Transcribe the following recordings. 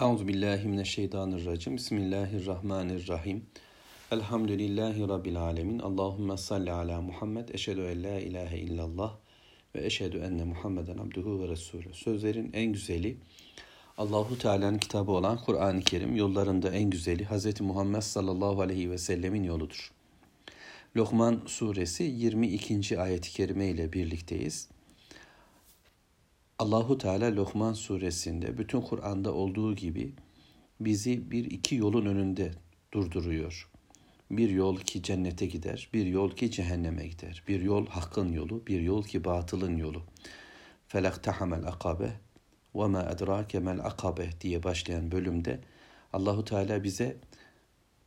Euzu billahi mineşşeytanirracim. Bismillahirrahmanirrahim. Elhamdülillahi rabbil alamin. Allahumme salli ala Muhammed. Eşhedü en la ilahe illallah ve eşhedü enne Muhammeden abduhu ve resulü. Sözlerin en güzeli Allahu Teala'nın kitabı olan Kur'an-ı Kerim, yollarında en güzeli Hz. Muhammed sallallahu aleyhi ve sellemin yoludur. Lokman suresi 22. ayet-i kerime ile birlikteyiz. Allahu Teala Lokman suresinde bütün Kur'an'da olduğu gibi bizi bir iki yolun önünde durduruyor. Bir yol ki cennete gider, bir yol ki cehenneme gider. Bir yol hakkın yolu, bir yol ki batılın yolu. Felak tahamel akabe ve ma edrake mel akabe diye başlayan bölümde Allahu Teala bize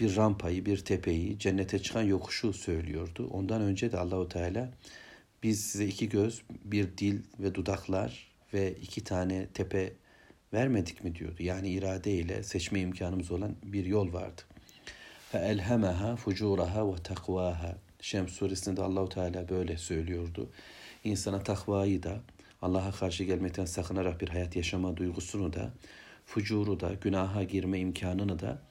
bir rampayı, bir tepeyi, cennete çıkan yokuşu söylüyordu. Ondan önce de Allahu Teala biz size iki göz, bir dil ve dudaklar ve iki tane tepe vermedik mi diyordu. Yani irade ile seçme imkanımız olan bir yol vardı. Fucuraha ve takvaha. Şems suresinde Allahu Teala böyle söylüyordu. İnsana takvayı da Allah'a karşı gelmekten sakınarak bir hayat yaşama duygusunu da fucuru da günaha girme imkanını da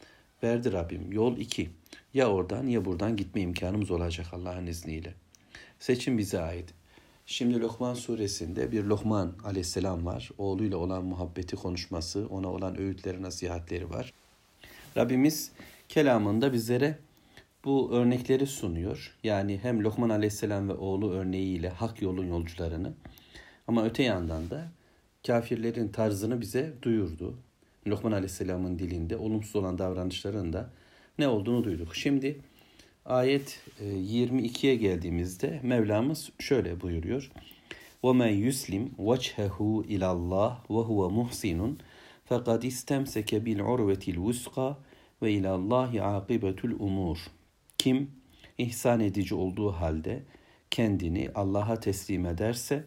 verdi Rabbim. Yol iki. Ya oradan ya buradan gitme imkanımız olacak Allah'ın izniyle. Seçim bize ait. Şimdi Lokman suresinde bir Lokman aleyhisselam var. Oğluyla olan muhabbeti konuşması, ona olan öğütleri, nasihatleri var. Rabbimiz kelamında bizlere bu örnekleri sunuyor. Yani hem Lokman aleyhisselam ve oğlu örneğiyle hak yolun yolcularını ama öte yandan da kafirlerin tarzını bize duyurdu. Lokman aleyhisselamın dilinde olumsuz olan davranışların da ne olduğunu duyduk. Şimdi Ayet 22'ye e, geldiğimizde Mevlamız şöyle buyuruyor. وَمَنْ يُسْلِمْ وَجْهَهُ اِلَى اللّٰهِ وَهُوَ مُحْسِنٌ فَقَدْ اِسْتَمْسَكَ بِالْعُرْوَةِ الْوُسْقَى وَاِلَى اللّٰهِ عَاقِبَةُ الْاُمُورِ Kim ihsan edici olduğu halde kendini Allah'a teslim ederse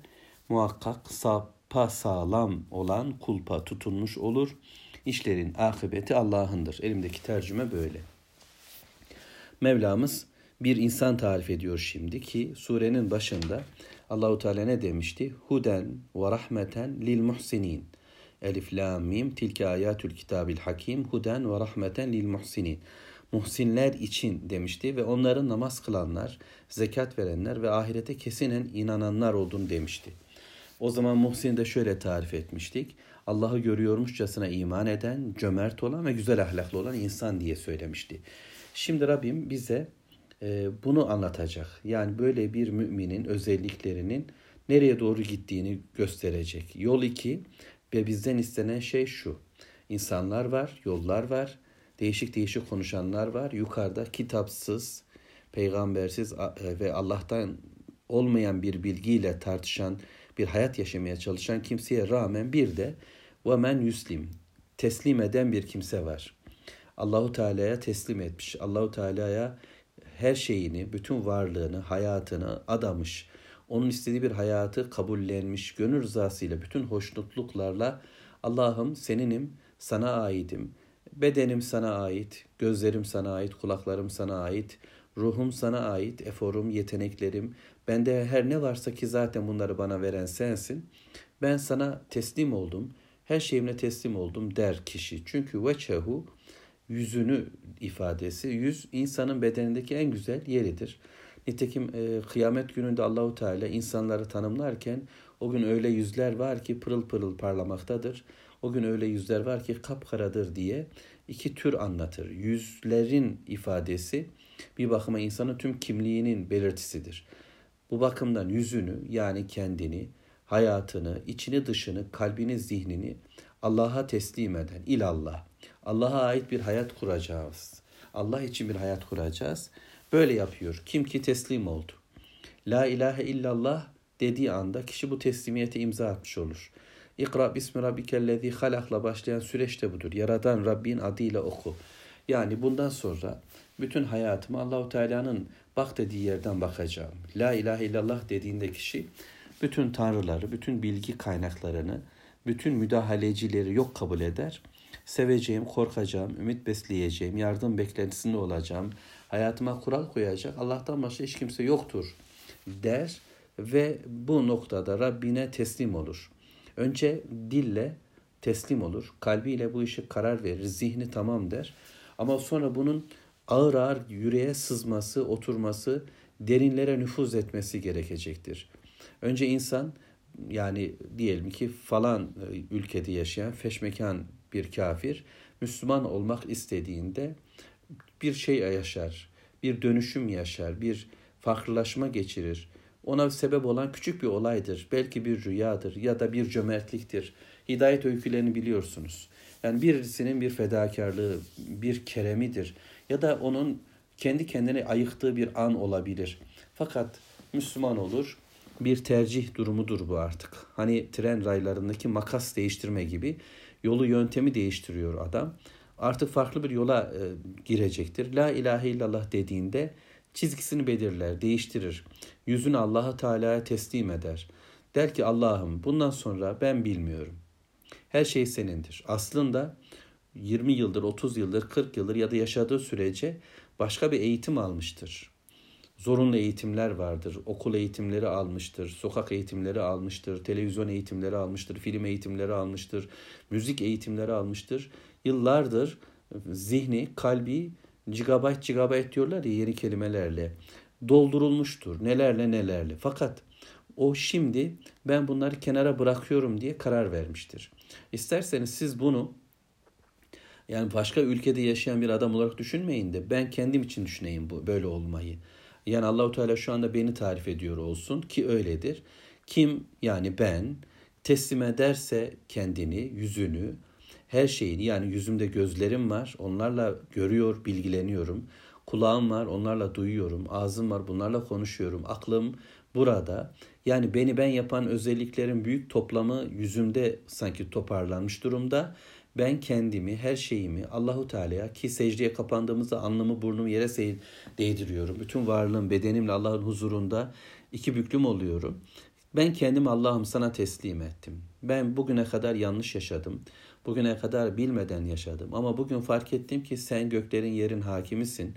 muhakkak sapa sağlam olan kulpa tutunmuş olur. İşlerin akıbeti Allah'ındır. Elimdeki tercüme böyle. Mevlamız bir insan tarif ediyor şimdi ki surenin başında Allahu Teala ne demişti? Huden ve rahmeten lil muhsinin. Elif lam mim tilke ayatül kitabil hakim huden ve rahmeten lil muhsinin. Muhsinler için demişti ve onların namaz kılanlar, zekat verenler ve ahirete kesinen inananlar olduğunu demişti. O zaman Muhsin'i de şöyle tarif etmiştik. Allah'ı görüyormuşçasına iman eden, cömert olan ve güzel ahlaklı olan insan diye söylemişti. Şimdi Rabbim bize e, bunu anlatacak. Yani böyle bir müminin özelliklerinin nereye doğru gittiğini gösterecek. Yol iki ve bizden istenen şey şu. İnsanlar var, yollar var, değişik değişik konuşanlar var. Yukarıda kitapsız, peygambersiz e, ve Allah'tan olmayan bir bilgiyle tartışan, bir hayat yaşamaya çalışan kimseye rağmen bir de ve men yuslim teslim eden bir kimse var. Allahu Teala'ya teslim etmiş. Allahu Teala'ya her şeyini, bütün varlığını, hayatını adamış. Onun istediği bir hayatı kabullenmiş, gönül rızasıyla, bütün hoşnutluklarla Allah'ım seninim, sana aidim. Bedenim sana ait, gözlerim sana ait, kulaklarım sana ait, ruhum sana ait, eforum, yeteneklerim. Bende her ne varsa ki zaten bunları bana veren sensin. Ben sana teslim oldum, her şeyimle teslim oldum der kişi. Çünkü veçehu yüzünü ifadesi. Yüz insanın bedenindeki en güzel yeridir. Nitekim e, kıyamet gününde Allahu Teala insanları tanımlarken o gün öyle yüzler var ki pırıl pırıl parlamaktadır. O gün öyle yüzler var ki kapkaradır diye iki tür anlatır. Yüzlerin ifadesi bir bakıma insanın tüm kimliğinin belirtisidir. Bu bakımdan yüzünü yani kendini, hayatını, içini dışını, kalbini, zihnini Allah'a teslim eden ilallah Allah'a ait bir hayat kuracağız. Allah için bir hayat kuracağız. Böyle yapıyor. Kim ki teslim oldu. La ilahe illallah dediği anda kişi bu teslimiyete imza atmış olur. İkra bismi rabbikellezi halakla başlayan süreç de budur. Yaradan Rabbin adıyla oku. Yani bundan sonra bütün hayatımı Allahu Teala'nın bak dediği yerden bakacağım. La ilahe illallah dediğinde kişi bütün tanrıları, bütün bilgi kaynaklarını, bütün müdahalecileri yok kabul eder seveceğim, korkacağım, ümit besleyeceğim, yardım beklentisinde olacağım, hayatıma kural koyacak Allah'tan başka hiç kimse yoktur der ve bu noktada Rabbine teslim olur. Önce dille teslim olur. Kalbiyle bu işe karar verir. Zihni tamam der. Ama sonra bunun ağır ağır yüreğe sızması, oturması, derinlere nüfuz etmesi gerekecektir. Önce insan yani diyelim ki falan e, ülkede yaşayan feşmekan bir kafir Müslüman olmak istediğinde bir şey yaşar, bir dönüşüm yaşar, bir farklılaşma geçirir. Ona sebep olan küçük bir olaydır. Belki bir rüyadır ya da bir cömertliktir. Hidayet öykülerini biliyorsunuz. Yani birisinin bir fedakarlığı, bir keremidir. Ya da onun kendi kendine ayıktığı bir an olabilir. Fakat Müslüman olur, bir tercih durumudur bu artık. Hani tren raylarındaki makas değiştirme gibi yolu yöntemi değiştiriyor adam. Artık farklı bir yola e, girecektir. La ilahe illallah dediğinde çizgisini belirler, değiştirir. Yüzünü Allah'a Teala'ya teslim eder. Der ki Allah'ım bundan sonra ben bilmiyorum. Her şey senindir. Aslında 20 yıldır, 30 yıldır, 40 yıldır ya da yaşadığı sürece başka bir eğitim almıştır. Zorunlu eğitimler vardır. Okul eğitimleri almıştır, sokak eğitimleri almıştır, televizyon eğitimleri almıştır, film eğitimleri almıştır, müzik eğitimleri almıştır. Yıllardır zihni, kalbi gigabyte gigabyte diyorlar ya yeni kelimelerle doldurulmuştur. Nelerle nelerle. Fakat o şimdi ben bunları kenara bırakıyorum diye karar vermiştir. İsterseniz siz bunu yani başka ülkede yaşayan bir adam olarak düşünmeyin de ben kendim için düşüneyim bu böyle olmayı. Yani Allahu Teala şu anda beni tarif ediyor olsun ki öyledir. Kim yani ben teslim ederse kendini, yüzünü, her şeyini yani yüzümde gözlerim var. Onlarla görüyor, bilgileniyorum. Kulağım var, onlarla duyuyorum. Ağzım var, bunlarla konuşuyorum. Aklım burada. Yani beni ben yapan özelliklerin büyük toplamı yüzümde sanki toparlanmış durumda. Ben kendimi, her şeyimi Allahu Teala'ya ki secdeye kapandığımızda anlamı burnumu yere değdiriyorum. Bütün varlığım, bedenimle Allah'ın huzurunda iki büklüm oluyorum. Ben kendimi Allah'ım sana teslim ettim. Ben bugüne kadar yanlış yaşadım. Bugüne kadar bilmeden yaşadım. Ama bugün fark ettim ki sen göklerin yerin hakimisin.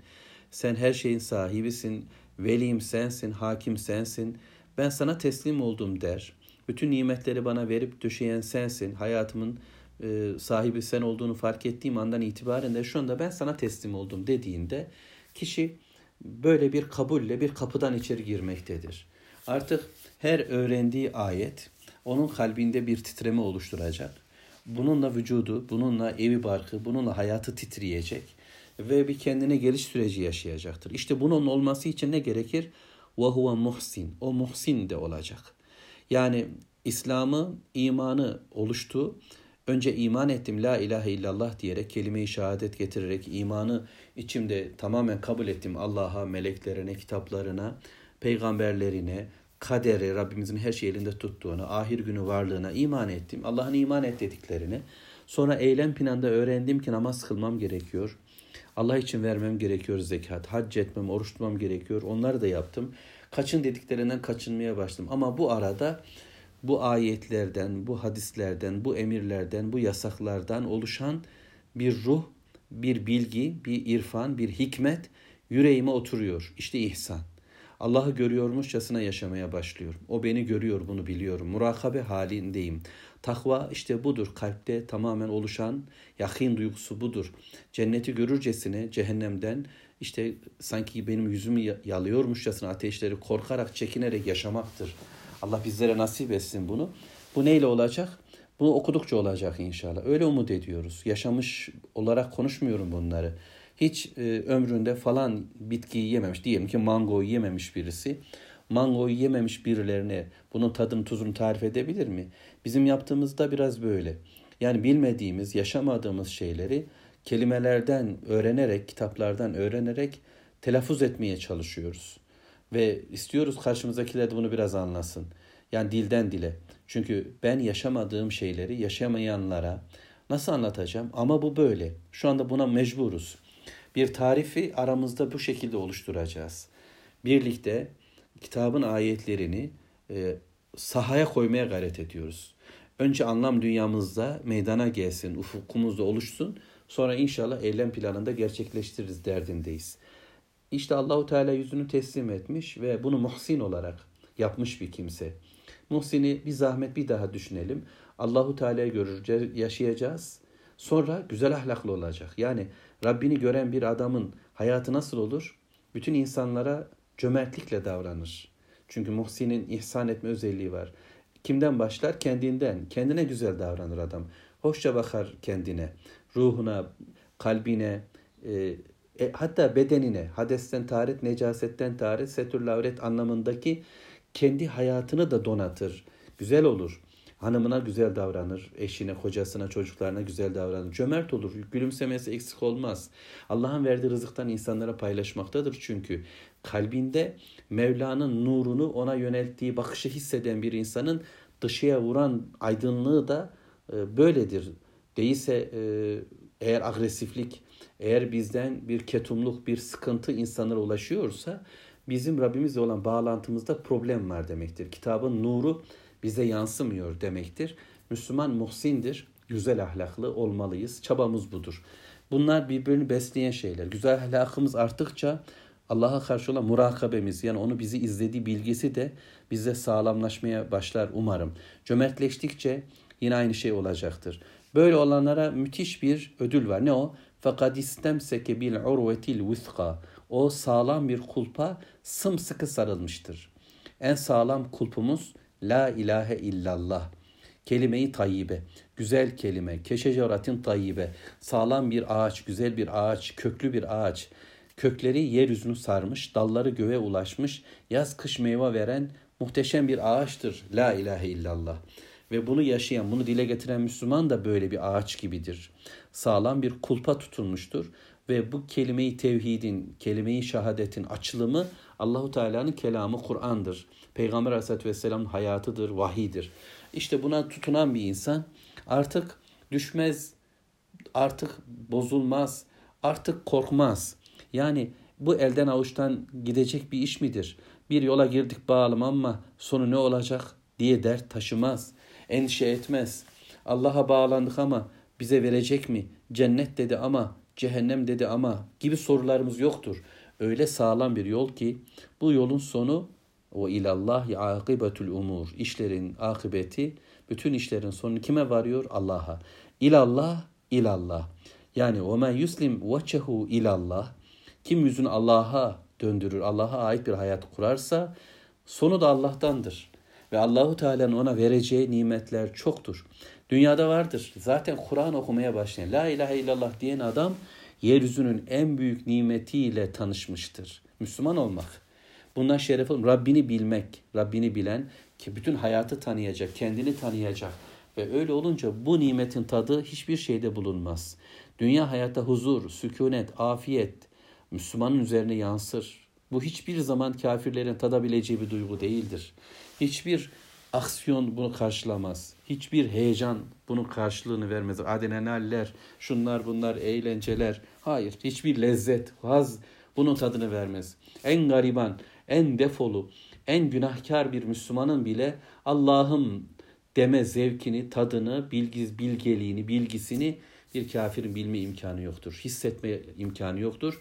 Sen her şeyin sahibisin. Velim sensin, hakim sensin. Ben sana teslim oldum der. Bütün nimetleri bana verip düşeyen sensin. Hayatımın e, sahibi sen olduğunu fark ettiğim andan itibaren de şu anda ben sana teslim oldum dediğinde kişi böyle bir kabulle bir kapıdan içeri girmektedir. Artık her öğrendiği ayet onun kalbinde bir titreme oluşturacak. Bununla vücudu, bununla evi barkı, bununla hayatı titreyecek ve bir kendine geliş süreci yaşayacaktır. İşte bunun olması için ne gerekir? Huve muhsin. O muhsin de olacak. Yani İslam'ı, imanı oluştu. Önce iman ettim la ilahe illallah diyerek kelime-i şehadet getirerek imanı içimde tamamen kabul ettim Allah'a, meleklerine, kitaplarına, peygamberlerine, kaderi, Rabbimizin her şeyi elinde tuttuğuna, ahir günü varlığına iman ettim. Allah'ın iman et dediklerini. Sonra eylem planında öğrendim ki namaz kılmam gerekiyor. Allah için vermem gerekiyor zekat, hac etmem, oruç tutmam gerekiyor. Onları da yaptım. Kaçın dediklerinden kaçınmaya başladım. Ama bu arada bu ayetlerden, bu hadislerden, bu emirlerden, bu yasaklardan oluşan bir ruh, bir bilgi, bir irfan, bir hikmet yüreğime oturuyor. İşte ihsan. Allah'ı görüyormuşçasına yaşamaya başlıyorum. O beni görüyor bunu biliyorum. Murakabe halindeyim. Takva işte budur. Kalpte tamamen oluşan yakin duygusu budur. Cenneti görürcesine cehennemden işte sanki benim yüzümü yalıyormuşçasına ateşleri korkarak çekinerek yaşamaktır. Allah bizlere nasip etsin bunu. Bu neyle olacak? Bunu okudukça olacak inşallah. Öyle umut ediyoruz. Yaşamış olarak konuşmuyorum bunları hiç e, ömründe falan bitkiyi yememiş. Diyelim ki mangoyu yememiş birisi. Mangoyu yememiş birilerine bunun tadını tuzunu tarif edebilir mi? Bizim yaptığımızda biraz böyle. Yani bilmediğimiz, yaşamadığımız şeyleri kelimelerden öğrenerek, kitaplardan öğrenerek telaffuz etmeye çalışıyoruz. Ve istiyoruz karşımızdakiler de bunu biraz anlasın. Yani dilden dile. Çünkü ben yaşamadığım şeyleri yaşamayanlara nasıl anlatacağım? Ama bu böyle. Şu anda buna mecburuz bir tarifi aramızda bu şekilde oluşturacağız. Birlikte kitabın ayetlerini e, sahaya koymaya gayret ediyoruz. Önce anlam dünyamızda meydana gelsin, ufukumuzda oluşsun. Sonra inşallah eylem planında gerçekleştiririz derdindeyiz. İşte Allahu Teala yüzünü teslim etmiş ve bunu muhsin olarak yapmış bir kimse. Muhsin'i bir zahmet bir daha düşünelim. Allahu Teala'yı göreceğiz, yaşayacağız. Sonra güzel ahlaklı olacak. Yani Rabbini gören bir adamın hayatı nasıl olur? Bütün insanlara cömertlikle davranır. Çünkü Muhsin'in ihsan etme özelliği var. Kimden başlar? Kendinden. Kendine güzel davranır adam. Hoşça bakar kendine, ruhuna, kalbine, e, e, hatta bedenine, hadesten taharet, necasetten taharet, setür lavret anlamındaki kendi hayatını da donatır. Güzel olur. Hanımına güzel davranır, eşine, kocasına, çocuklarına güzel davranır. Cömert olur, gülümsemesi eksik olmaz. Allah'ın verdiği rızıktan insanlara paylaşmaktadır çünkü. Kalbinde Mevla'nın nurunu ona yönelttiği bakışı hisseden bir insanın dışıya vuran aydınlığı da e, böyledir. Değilse e, eğer agresiflik, eğer bizden bir ketumluk, bir sıkıntı insanlara ulaşıyorsa bizim Rabbimizle olan bağlantımızda problem var demektir. Kitabın nuru bize yansımıyor demektir. Müslüman muhsindir, güzel ahlaklı olmalıyız. Çabamız budur. Bunlar birbirini besleyen şeyler. Güzel ahlakımız arttıkça Allah'a karşı olan murakabemiz yani onu bizi izlediği bilgisi de bize sağlamlaşmaya başlar umarım. Cömertleştikçe yine aynı şey olacaktır. Böyle olanlara müthiş bir ödül var. Ne o? Fakat istemseke bil urvetil vüthqa. O sağlam bir kulpa sımsıkı sarılmıştır. En sağlam kulpumuz La ilahe illallah. Kelime-i tayyibe, güzel kelime, keşeceratin tayyibe, sağlam bir ağaç, güzel bir ağaç, köklü bir ağaç. Kökleri yeryüzünü sarmış, dalları göğe ulaşmış, yaz kış meyve veren muhteşem bir ağaçtır. La ilahe illallah. Ve bunu yaşayan, bunu dile getiren Müslüman da böyle bir ağaç gibidir. Sağlam bir kulpa tutulmuştur ve bu kelimeyi tevhidin, kelimeyi şehadetin açılımı Allahu Teala'nın kelamı Kur'an'dır. Peygamber Aleyhisselatü Vesselam'ın hayatıdır, vahidir. İşte buna tutunan bir insan artık düşmez, artık bozulmaz, artık korkmaz. Yani bu elden avuçtan gidecek bir iş midir? Bir yola girdik bağlım ama sonu ne olacak diye dert taşımaz. Endişe etmez. Allah'a bağlandık ama bize verecek mi? Cennet dedi ama cehennem dedi ama gibi sorularımız yoktur. Öyle sağlam bir yol ki bu yolun sonu o ilallahi akibetul umur. İşlerin akıbeti, bütün işlerin sonu kime varıyor? Allah'a. İlallah, ilallah. Yani o men yuslim veçehu ilallah. Kim yüzünü Allah'a döndürür, Allah'a ait bir hayat kurarsa sonu da Allah'tandır. Ve Allahu Teala'nın ona vereceği nimetler çoktur. Dünyada vardır. Zaten Kur'an okumaya başlayan, La ilahe illallah diyen adam yeryüzünün en büyük nimetiyle tanışmıştır. Müslüman olmak. Bundan şeref alın. Rabbini bilmek, Rabbini bilen ki bütün hayatı tanıyacak, kendini tanıyacak. Ve öyle olunca bu nimetin tadı hiçbir şeyde bulunmaz. Dünya hayatta huzur, sükunet, afiyet Müslümanın üzerine yansır. Bu hiçbir zaman kafirlerin tadabileceği bir duygu değildir. Hiçbir aksiyon bunu karşılamaz. Hiçbir heyecan bunun karşılığını vermez. Adrenaller, şunlar bunlar, eğlenceler. Hayır, hiçbir lezzet, haz bunun tadını vermez. En gariban, en defolu, en günahkar bir Müslümanın bile Allah'ım deme zevkini, tadını, bilgiz, bilgeliğini, bilgisini bir kafirin bilme imkanı yoktur. Hissetme imkanı yoktur.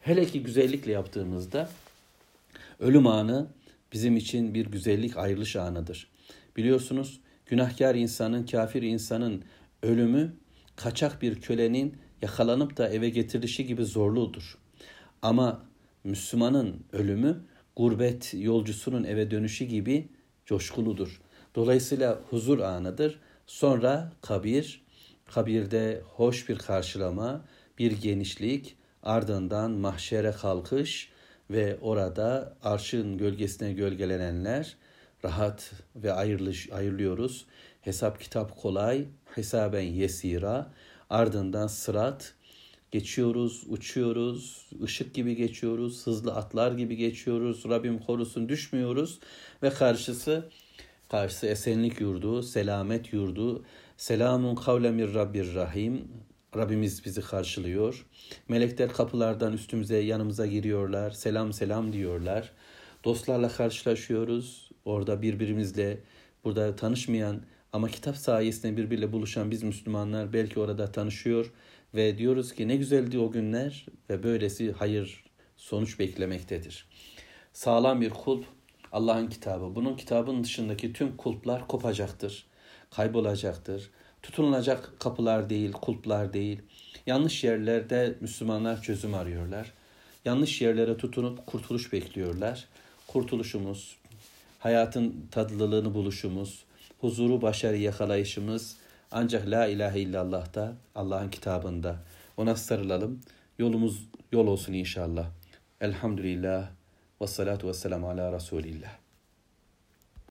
Hele ki güzellikle yaptığımızda ölüm anı bizim için bir güzellik ayrılış anıdır. Biliyorsunuz günahkar insanın, kafir insanın ölümü kaçak bir kölenin yakalanıp da eve getirilişi gibi zorludur. Ama Müslümanın ölümü gurbet yolcusunun eve dönüşü gibi coşkuludur. Dolayısıyla huzur anıdır. Sonra kabir, kabirde hoş bir karşılama, bir genişlik, ardından mahşere kalkış ve orada arşın gölgesine gölgelenenler rahat ve ayrılış, ayrılıyoruz. Hesap kitap kolay, hesaben yesira, ardından sırat, Geçiyoruz, uçuyoruz, ışık gibi geçiyoruz, hızlı atlar gibi geçiyoruz. Rabbim korusun düşmüyoruz ve karşısı karşısı esenlik yurdu, selamet yurdu. Selamun kavlemir Rabbir Rahim. Rabbimiz bizi karşılıyor. Melekler kapılardan üstümüze, yanımıza giriyorlar. Selam selam diyorlar. Dostlarla karşılaşıyoruz. Orada birbirimizle burada tanışmayan ama kitap sayesinde birbiriyle buluşan biz Müslümanlar belki orada tanışıyor ve diyoruz ki ne güzeldi o günler ve böylesi hayır sonuç beklemektedir. Sağlam bir kulp Allah'ın kitabı. Bunun kitabın dışındaki tüm kulplar kopacaktır. kaybolacaktır. Tutunulacak kapılar değil, kulplar değil. Yanlış yerlerde Müslümanlar çözüm arıyorlar. Yanlış yerlere tutunup kurtuluş bekliyorlar. Kurtuluşumuz, hayatın tadlılığını buluşumuz, huzuru başarı yakalayışımız ancak la ilahe illallah'ta, Allah'ın kitabında. Ona sarılalım. Yolumuz yol olsun inşallah. Elhamdülillah ve salatu ve selamu ala Resulillah.